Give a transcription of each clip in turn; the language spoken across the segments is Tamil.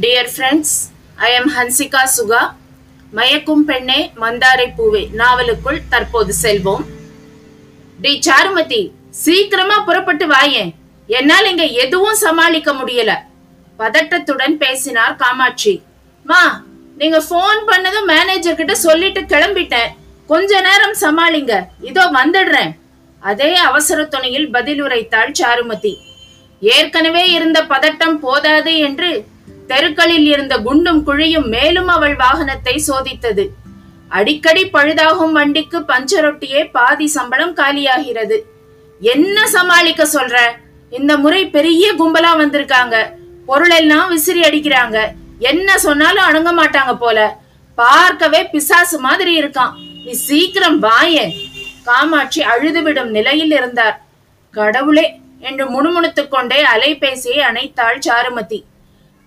Dear friends I am Hansika சுகா மயக்கும் பெண்ணே மந்தாரை பூவே. நாவலுக்குள் தற்போது செல்வோம். டி சாருமதி சீக்கிரமா புறப்பட்டு வாயேன். என்னால் இங்க எதுவும் சமாளிக்க முடியல. பதட்டத்துடன் பேசினார் காமாட்சி. மா நீங்க ஃபோன் பண்ணதும் மேனேஜர் கிட்ட சொல்லிட்டு கிளம்பிட்டேன். கொஞ்ச நேரம் சமாளிங்க. இதோ வந்துடுறேன். அதே அவசர துணையில் பதில் உரைத்தாள் சாருமதி. ஏற்கனவே இருந்த பதட்டம் போதாது என்று தெருக்களில் இருந்த குண்டும் குழியும் மேலும் அவள் வாகனத்தை சோதித்தது. அடிக்கடி பழுதாகும் வண்டிக்கு பஞ்சரொட்டியே பாதி சம்பளம் காலியாகிறது. என்ன சமாளிக்க சொல்ற? இந்த முறை பெரிய கும்பலா வந்திருக்காங்க. பொருளெல்லாம் விசிறி அடிக்கிறாங்க. என்ன சொன்னாலும் அணுங்க மாட்டாங்க போல. பார்க்கவே பிசாசு மாதிரி இருக்கான். நீ சீக்கிரம் வாயே காமாட்சி அழுதுவிடும் நிலையில் இருந்தார். கடவுளே! என்று முணுமுணுத்துக் கொண்டே அலைபேசியை அணைத்தாள் சாருமதி.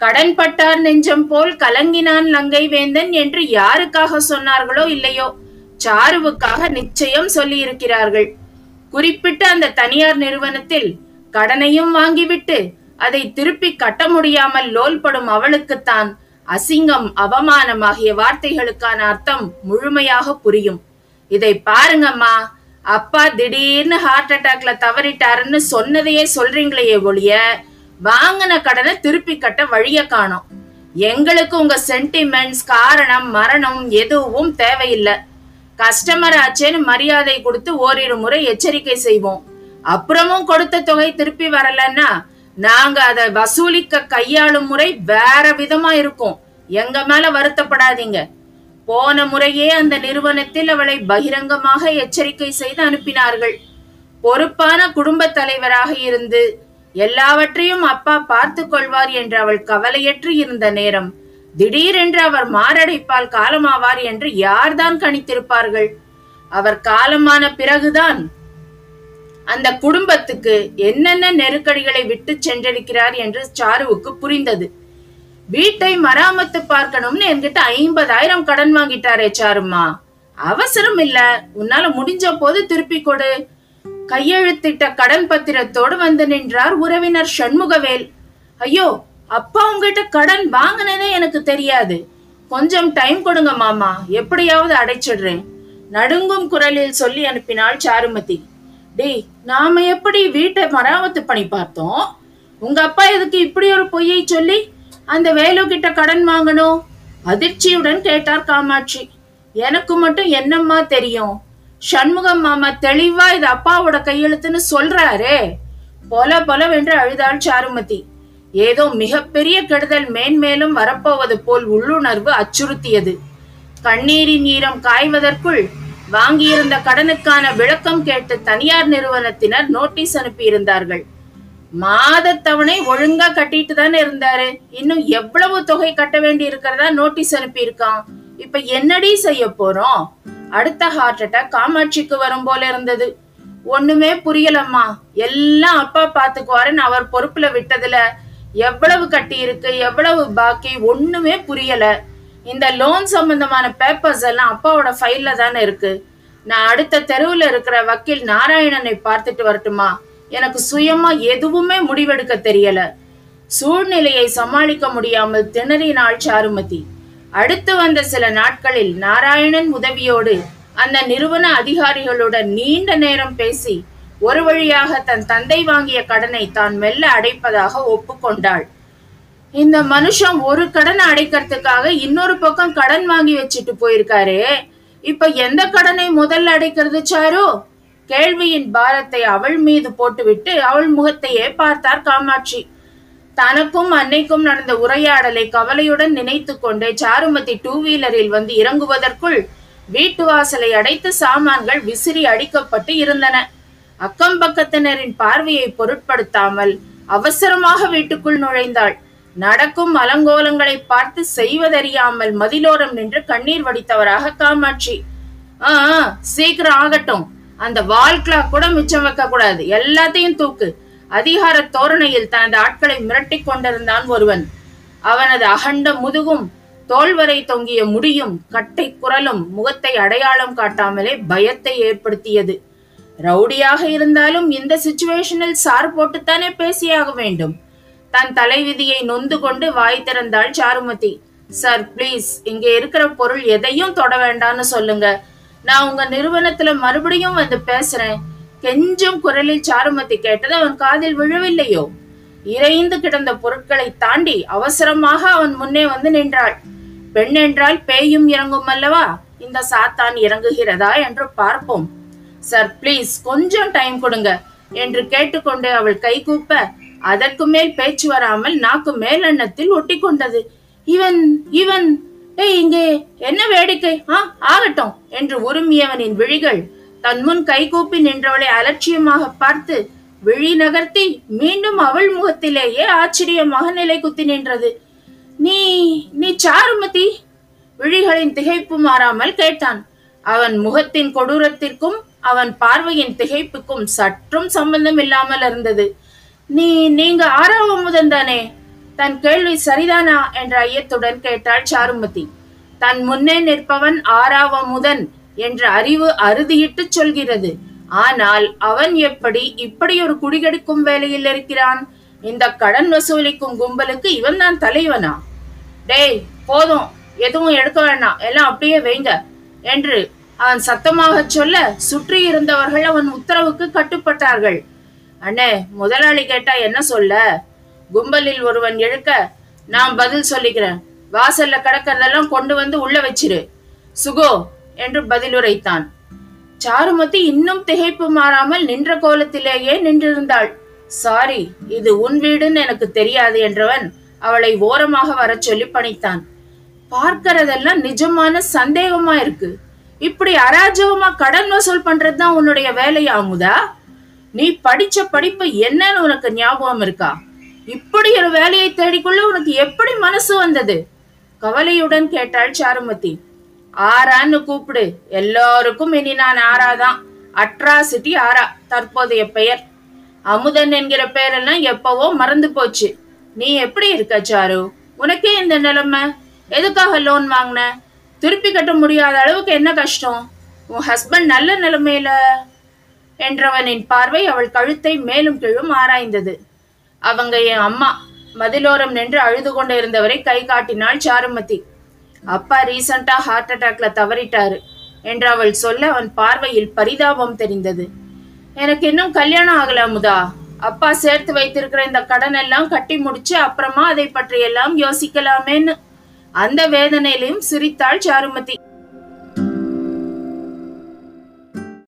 கடன்பட்டார் நெஞ்சம் போல் கலங்கினான் லங்கை வேந்தன் என்று யாருக்காக சொன்னார்களோ இல்லையோ? சாருவுக்காக நிச்சயம் சொல்லியிருக்கிறார்கள். குறிப்பிட்ட அந்த தனியார் நிறுவனத்தில் கடனையும் வாங்கிவிட்டு அதை திருப்பி கட்ட முடியாமல் லோல்படும் அவளுக்குத்தான் அசிங்கம் அவமானம் ஆகிய வார்த்தைகளுக்கான அர்த்தம் முழுமையாக புரியும். இதை பாருங்கம்மா அப்பா திடீர்னு ஹார்ட் அட்டாக்ல தவறிட்டாருன்னு சொன்னதையே சொல்றீங்களே ஒழிய வாங்கின கடனை திருப்பி கட்ட வழிய காணோம். எங்களுக்கு உங்க சென்டிமெண்ட்ஸ் காரணம் மரணம் எதுவும் தேவையில்லை. கஸ்டமர் ஆச்சேன்னு மரியாதை கொடுத்து ஓரிரு முறை எச்சரிக்கை செய்வோம். அப்புறமும் கொடுத்த தொகை திருப்பி வரலன்னா நாங்க அதை வசூலிக்க கையாளும் முறை வேற விதமா இருக்கும். எங்க மேல வருத்தப்படாதீங்க. போன முறையே அந்த நிறுவனத்தில் அவளை பகிரங்கமாக எச்சரிக்கை செய்து அனுப்பினார்கள். பொறுப்பான குடும்ப தலைவராக இருந்து எல்லாவற்றையும் அப்பா பார்த்து கொள்வார் என்று அவள் கவலையற்று இருந்த நேரம். திடீரென்று அவர் மாரடைப்பால் காலமாவார் என்று யார்தான் கணித்திருப்பார்கள்? அவர் காலமான பிறகுதான் அந்த குடும்பத்துக்கு என்னென்ன நெருக்கடிகளை விட்டு சென்றிருக்கிறார் என்று சாருவுக்கு புரிந்தது. வீட்டை மராமத்து பார்க்கணும்னு என்கிட்ட ஐம்பதாயிரம் கடன் வாங்கிட்டாரே சாருமா அவசரம் இல்ல உன்னால முடிஞ்ச போது திருப்பி கொடு. கையெழுத்திட்ட கடன் பத்திரத்தோடு வந்து நின்றார் உறவினர் சண்முகவேல். ஐயோ அப்பா உங்ககிட்ட கடன் வாங்கினதே எனக்கு தெரியாது. கொஞ்சம் டைம் கொடுங்க மாமா எப்படியாவது அடைச்சிடுறேன் நடுங்கும் குரலில் சொல்லி அனுப்பினாள் சாருமதி. டேய் நாம எப்படி வீட்டை மராமத்து பண்ணி பார்த்தோம்? உங்க அப்பா எதுக்கு இப்படி ஒரு பொய்யை சொல்லி அந்த வேலு கிட்ட கடன் வாங்கணும்? அதிர்ச்சியுடன் கேட்டார் காமாட்சி. எனக்கு மட்டும் என்னம்மா தெரியும்? சண்முகம் மாமா தெளிவா இது அப்பாவோட கையெழுத்துன்னு சொல்றாரே. பொல பொலவென்று அழுதாள் சாருமதி. ஏதோ மிகப்பெரிய கெடுதல் மேன்மேலும் வரப்போவது போல் உள்ளுணர்வு அச்சுறுத்தியது. கண்ணீரின் ஈரம் காய்வதற்குள் வாங்கியிருந்த கடனுக்கான விளக்கம் கேட்டு தனியார் நிறுவனத்தினர் நோட்டீஸ் அனுப்பியிருந்தார்கள். மாதத்தவணை ஒழுங்கா கட்டிட்டு தானே இருந்தாரு. இன்னும் எவ்வளவு தொகை கட்ட வேண்டி இருக்கிறதா நோட்டீஸ் அனுப்பியிருக்கான். இப்ப என்னடி செய்ய போறோம்? அடுத்த ஹார்ட் அட்டாக் காமாட்சிக்கு வரும் போல இருந்தது. ஒண்ணுமே புரியலம்மா. எல்லாம் அப்பா பாத்துக்குவாருன்னு அவர் பொறுப்புல விட்டதுல. எவ்வளவு கட்டி இருக்கு எவ்வளவு பாக்கி ஒண்ணுமே புரியல. இந்த லோன் சம்பந்தமான பேப்பர்ஸ் எல்லாம் அப்பாவோட ஃபைல்ல தானே இருக்கு. நான் அடுத்த தெருவில் இருக்கிற வக்கீல் நாராயணனை பார்த்துட்டு வரட்டுமா? எனக்கு சுயமா எதுவுமே முடிவெடுக்க தெரியல. சூழ்நிலையை சமாளிக்க முடியாமல் திணறினாள் சாருமதி. அடுத்து வந்த சில நாட்களில் நாராயணன் உதவியோடு அந்த நிறுவன அதிகாரிகளுடன் நீண்ட நேரம் பேசி ஒரு வழியாக தன் தந்தை வாங்கிய கடனை தான் மெல்ல அடைப்பதாக ஒப்புக்கொண்டாள். இந்த மனுஷன் ஒரு கடனை அடைக்கிறதுக்காக இன்னொரு பக்கம் கடன் வாங்கி வச்சுட்டு போயிருக்காரு. இப்ப எந்த கடனை முதல்ல அடைக்கிறது சாரு? கேள்வியின் பாரத்தை அவள் மீது போட்டுவிட்டு அவள் முகத்தையே பார்த்தார் காமாட்சி. தனக்கும் அன்னைக்கும் நடந்த உரையாடலை கவலையுடன் நினைத்து கொண்டே சாருமதி டூ வீலரில் வந்து இறங்குவதற்குள் வீட்டு வாசலை அடைத்து சாமான்கள் விசிறி அடிக்கப்பட்டு இருந்தன. அக்கம் பக்கத்தினரின் பார்வையை பொருட்படுத்தாமல் அவசரமாக வீட்டுக்குள் நுழைந்தாள். நடக்கும் அலங்கோலங்களை பார்த்து செய்வதறியாமல் மதிலோரம் நின்று கண்ணீர் வடித்தவராக காமாட்சி. ஆ ஆ, சீக்கிரம் ஆகட்டும். அந்த வால் கிளாக் கூட மிச்சம் வைக்க கூடாது. எல்லாத்தையும் தூக்கு. அதிகார தோரணையில் தனது ஆட்களை மிரட்டிக் கொண்டிருந்தான் ஒருவன். அவனது அகண்ட முதுகும் தோல்வரை தொங்கிய முடியும் கட்டை குரலும் முகத்தை அடையாளம் காட்டாமலே பயத்தை ஏற்படுத்தியது. ரவுடியாக இருந்தாலும் இந்த சுச்சுவேஷனில் சார் போட்டுத்தானே பேசியாக வேண்டும். தன் தலைவிதியை நொந்து கொண்டு வாய் திறந்தாள் சாருமதி. சார் ப்ளீஸ் இங்கே இருக்கிற பொருள் எதையும் தொட வேண்டாம்னு சொல்லுங்க. நான் உங்க நிறுவனத்துல மறுபடியும் வந்து பேசுறேன். கெஞ்சும் குரலில் சாருமதி கேட்டது அவன் காதில் விழவில்லையோ? இறைந்து கிடந்த பொருட்களை தாண்டி அவசரமாக அவன் முன்னே வந்து நின்றாள். பெண் என்றால் பேயும் இறங்கும் அல்லவா? இந்த சாத்தான் இறங்குகிறதா என்று பார்ப்போம். சார் ப்ளீஸ் கொஞ்சம் டைம் கொடுங்க என்று கேட்டுக்கொண்டு அவள் கை கூப்ப அதற்கு மேல் பேச்சு வராமல் நாக்கு மேலெண்ணத்தில் ஒட்டி கொண்டது. இவன் இவன் ஏய் இங்கே என்ன வேடிக்கை? ஆ ஆகட்டும் என்று உரிமையவனின் விழிகள் தன் முன் கைகூப்பி நின்றவளை அலட்சியமாக பார்த்து விழி நகர்த்தி மீண்டும் அவள் முகத்திலேயே ஆச்சரியமாக நிலை குத்தி நின்றது. நீ நீ சாருமதி விழிகளின் திகைப்பு மாறாமல் கேட்டான். அவன் முகத்தின் கொடூரத்திற்கும் அவன் பார்வையின் திகைப்புக்கும் சற்றும் சம்பந்தம் இல்லாமல் இருந்தது. நீ நீங்க ஆறாவது முதன் தானே தன் கேள்வி சரிதானா என்ற ஐயத்துடன் கேட்டாள் சாருமதி. தன் முன்னே நிற்பவன் ஆறாவ முதன். என்ற அறிவு அறுதியிட்டு சொல்கிறது. ஆனால் அவன் எப்படி இப்படி ஒரு குடிகெடுக்கும் வேலையில் இருக்கிறான்? இந்த கடன் வசூலிக்கும் கும்பலுக்கு இவன் தான் தலைவனா? டேய் போதும். எதுவும் எடுக்க வேண்டாம். எல்லாம் அப்படியே வைங்க என்று அவன் சத்தமாக சொல்ல சுற்றி இருந்தவர்கள் அவன் உத்தரவுக்கு கட்டுப்பட்டார்கள். அண்ணே முதலாளி கேட்டா என்ன சொல்ல? கும்பலில் ஒருவன் எழுக்க நான் பதில் சொல்லிக்கிறேன். வாசல்ல கிடக்கிறதெல்லாம் கொண்டு வந்து உள்ள வச்சிரு. சுகோ என்று பதிலுரைத்தான். சாருமதி இன்னும் திகைப்பு மாறாமல் நின்ற கோலத்திலேயே நின்றிருந்தாள். சாரி இது உன் வீடுன்னு எனக்கு தெரியாது என்றவன் அவளை ஓரமாக வரச் சொல்லி பணித்தான். பார்க்கறதெல்லாம் நிஜமான சந்தேகமா இருக்கு. இப்படி அராஜகமா கடன் வசூல் பண்றதுதான் உன்னுடைய வேலையா அமுதா? நீ படிச்ச படிப்பு என்னன்னு உனக்கு ஞாபகம் இருக்கா? இப்படி ஒரு வேலையை தேடிக்கொள்ள உனக்கு எப்படி மனசு வந்தது? கவலையுடன் கேட்டாள் சாருமதி. ஆரான்னு கூப்பிடு. எல்லோருக்கும் இனி நான் ஆராதான் அட்ராசிட்டி ஆரா தற்போதைய பெயர். அமுதன் என்கிற பெயரெல்லாம் எப்பவோ மறந்து போச்சு. நீ எப்படி இருக்க சாரு? உனக்கே இந்த நிலைமை? எதுக்காக லோன் வாங்கின? திருப்பி கட்ட முடியாத அளவுக்கு என்ன கஷ்டம்? உன் ஹஸ்பண்ட் நல்ல நிலைமையில. என்றவனின் பார்வை அவள் கழுத்தை மேலும் கீழும் ஆராய்ந்தது. அவங்க என் அம்மா. மதிலோரம் நின்று அழுது கொண்டிருந்தவரை கை காட்டினாள் சாருமதி. அப்பா ரீசண்டா ஹார்ட் அட்டாக்ல தவறிட்டாரு என்று அவள் சொல்ல அவன் பார்வையில் பரிதாபம் தெரிந்தது. எனக்கு இன்னும் கல்யாணம் ஆகல அமுதா. அப்பா சேர்த்து வைத்திருக்கிற இந்த கடன் எல்லாம் கட்டி முடிச்சு அப்புறமா அதை பற்றி எல்லாம் யோசிக்கலாமேன்னு அந்த வேதனையிலும் சிரித்தாள் சாருமதி.